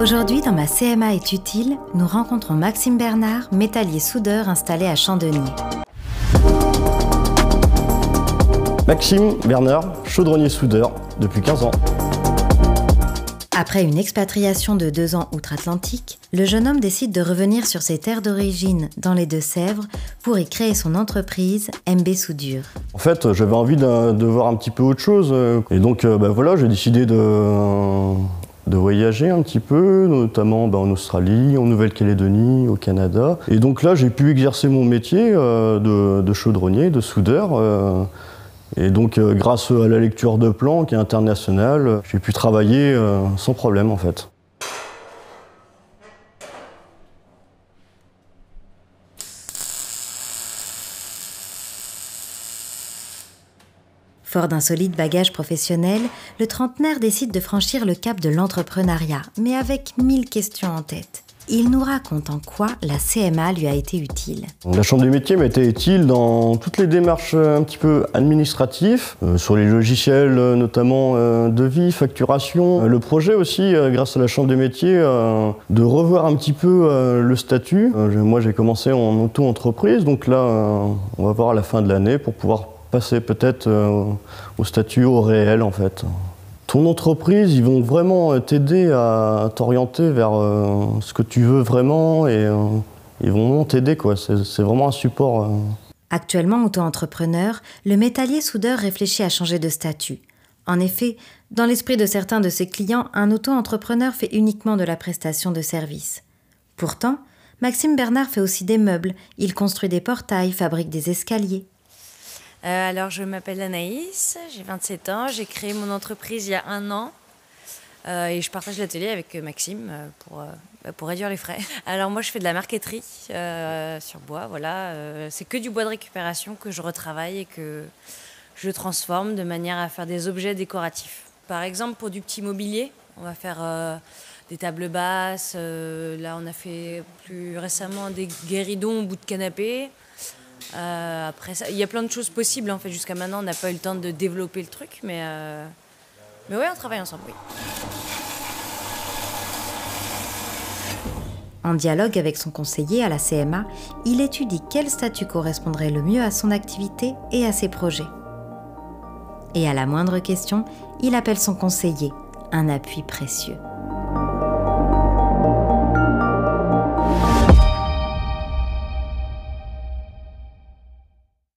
Aujourd'hui, dans ma CMA est utile, nous rencontrons Maxime Bernard, métallier soudeur installé à Chandonnier. Maxime Bernard, chaudronnier soudeur depuis 15 ans. Après une expatriation de deux ans outre-Atlantique, le jeune homme décide de revenir sur ses terres d'origine, dans les Deux-Sèvres, pour y créer son entreprise MB Soudure. En fait, j'avais envie de, voir un petit peu autre chose. Et donc, euh, bah, voilà, j'ai décidé de, de voyager un petit peu, notamment bah, en Australie, en Nouvelle-Calédonie, au Canada. Et donc là, j'ai pu exercer mon métier euh, de, chaudronnier, de soudeur. Euh, et donc, euh, grâce à la lecture de plans qui est internationale, j'ai pu travailler euh, sans problème en fait. Fort d'un solide bagage professionnel, le trentenaire décide de franchir le cap de l'entrepreneuriat, mais avec mille questions en tête il nous raconte en quoi la CMA lui a été utile. La Chambre des métiers m'a été utile dans toutes les démarches euh, un petit peu administratives, euh, sur les logiciels euh, notamment devis, facturation. le projet aussi, grâce à la Chambre des métiers, de revoir un petit peu le statut. moi j'ai commencé en auto-entreprise, donc là on va voir à la fin de l'année pour pouvoir passer peut-être au statut au réel en fait ton entreprise, ils vont vraiment euh, t'aider à t'orienter vers euh, ce que tu veux vraiment et euh, ils vont t'aider. quoi. C'est vraiment un support. Actuellement auto-entrepreneur, le métallier soudeur réfléchit à changer de statut. En effet, dans l'esprit de certains de ses clients, un auto-entrepreneur fait uniquement de la prestation de services. Pourtant, Maxime Bernard fait aussi des meubles, il construit des portails, fabrique des escaliers. Euh, alors, je m'appelle Anaïs, j'ai 27 ans, j'ai créé mon entreprise il y a un an euh, et je partage l'atelier avec Maxime euh, pour, bah, pour réduire les frais. Alors, moi, je fais de la marqueterie sur bois, voilà. c'est que du bois de récupération que je retravaille et que je transforme de manière à faire des objets décoratifs. Par exemple, pour du petit mobilier, on va faire des tables basses. là, on a fait plus récemment des guéridons au bout de canapé. Euh, après, il y a plein de choses possibles. En fait, jusqu'à maintenant, on n'a pas eu le temps de développer le truc, mais euh, mais ouais, on travaille ensemble. En dialogue avec son conseiller à la CMA, il étudie quel statut correspondrait le mieux à son activité et à ses projets. Et à la moindre question, il appelle son conseiller, un appui précieux.